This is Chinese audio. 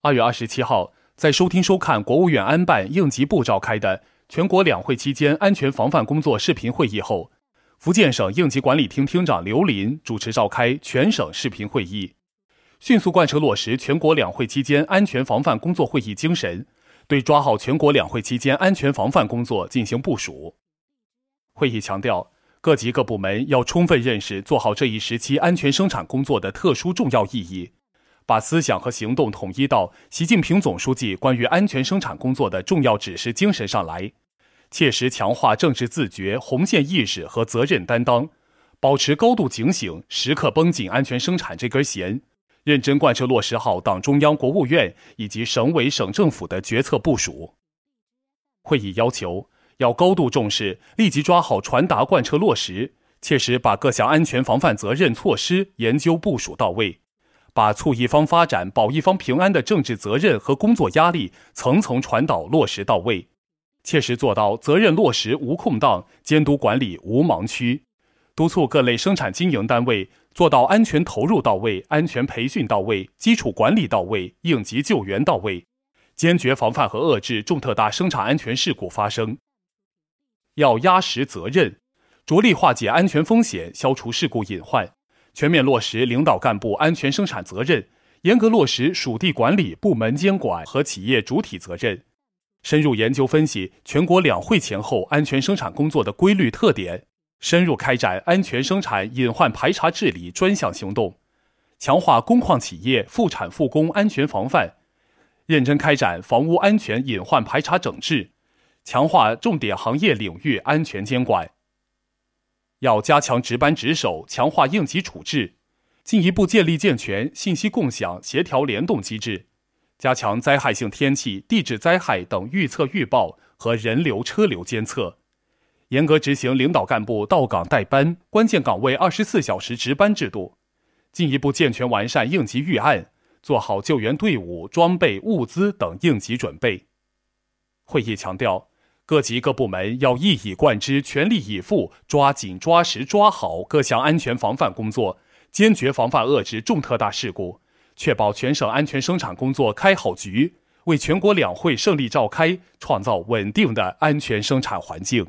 二月二十七号，在收听收看国务院安办应急部召开的全国两会期间安全防范工作视频会议后，福建省应急管理厅厅长刘林主持召开全省视频会议，迅速贯彻落实全国两会期间安全防范工作会议精神，对抓好全国两会期间安全防范工作进行部署。会议强调，各级各部门要充分认识做好这一时期安全生产工作的特殊重要意义。把思想和行动统一到习近平总书记关于安全生产工作的重要指示精神上来，切实强化政治自觉、红线意识和责任担当，保持高度警醒，时刻绷紧安全生产这根弦，认真贯彻落实好党中央、国务院以及省委省政府的决策部署。会议要求，要高度重视，立即抓好传达贯彻落实，切实把各项安全防范责任措施研究部署到位。把促一方发展、保一方平安的政治责任和工作压力层层传导落实到位，切实做到责任落实无空档、监督管理无盲区，督促各类生产经营单位做到安全投入到位、安全培训到位、基础管理到位、应急救援到位，坚决防范和遏制重特大生产安全事故发生。要压实责任，着力化解安全风险，消除事故隐患。全面落实领导干部安全生产责任，严格落实属地管理、部门监管和企业主体责任，深入研究分析全国两会前后安全生产工作的规律特点，深入开展安全生产隐患排查治理专项行动，强化工矿企业复产复工安全防范，认真开展房屋安全隐患排查整治，强化重点行业领域安全监管。要加强值班值守，强化应急处置，进一步建立健全信息共享、协调联动机制，加强灾害性天气、地质灾害等预测预报和人流车流监测，严格执行领导干部到岗带班、关键岗位二十四小时值班制度，进一步健全完善应急预案，做好救援队伍、装备、物资等应急准备。会议强调。各级各部门要一以贯之、全力以赴、抓紧抓实抓好各项安全防范工作，坚决防范遏制重特大事故，确保全省安全生产工作开好局，为全国两会胜利召开创造稳定的安全生产环境。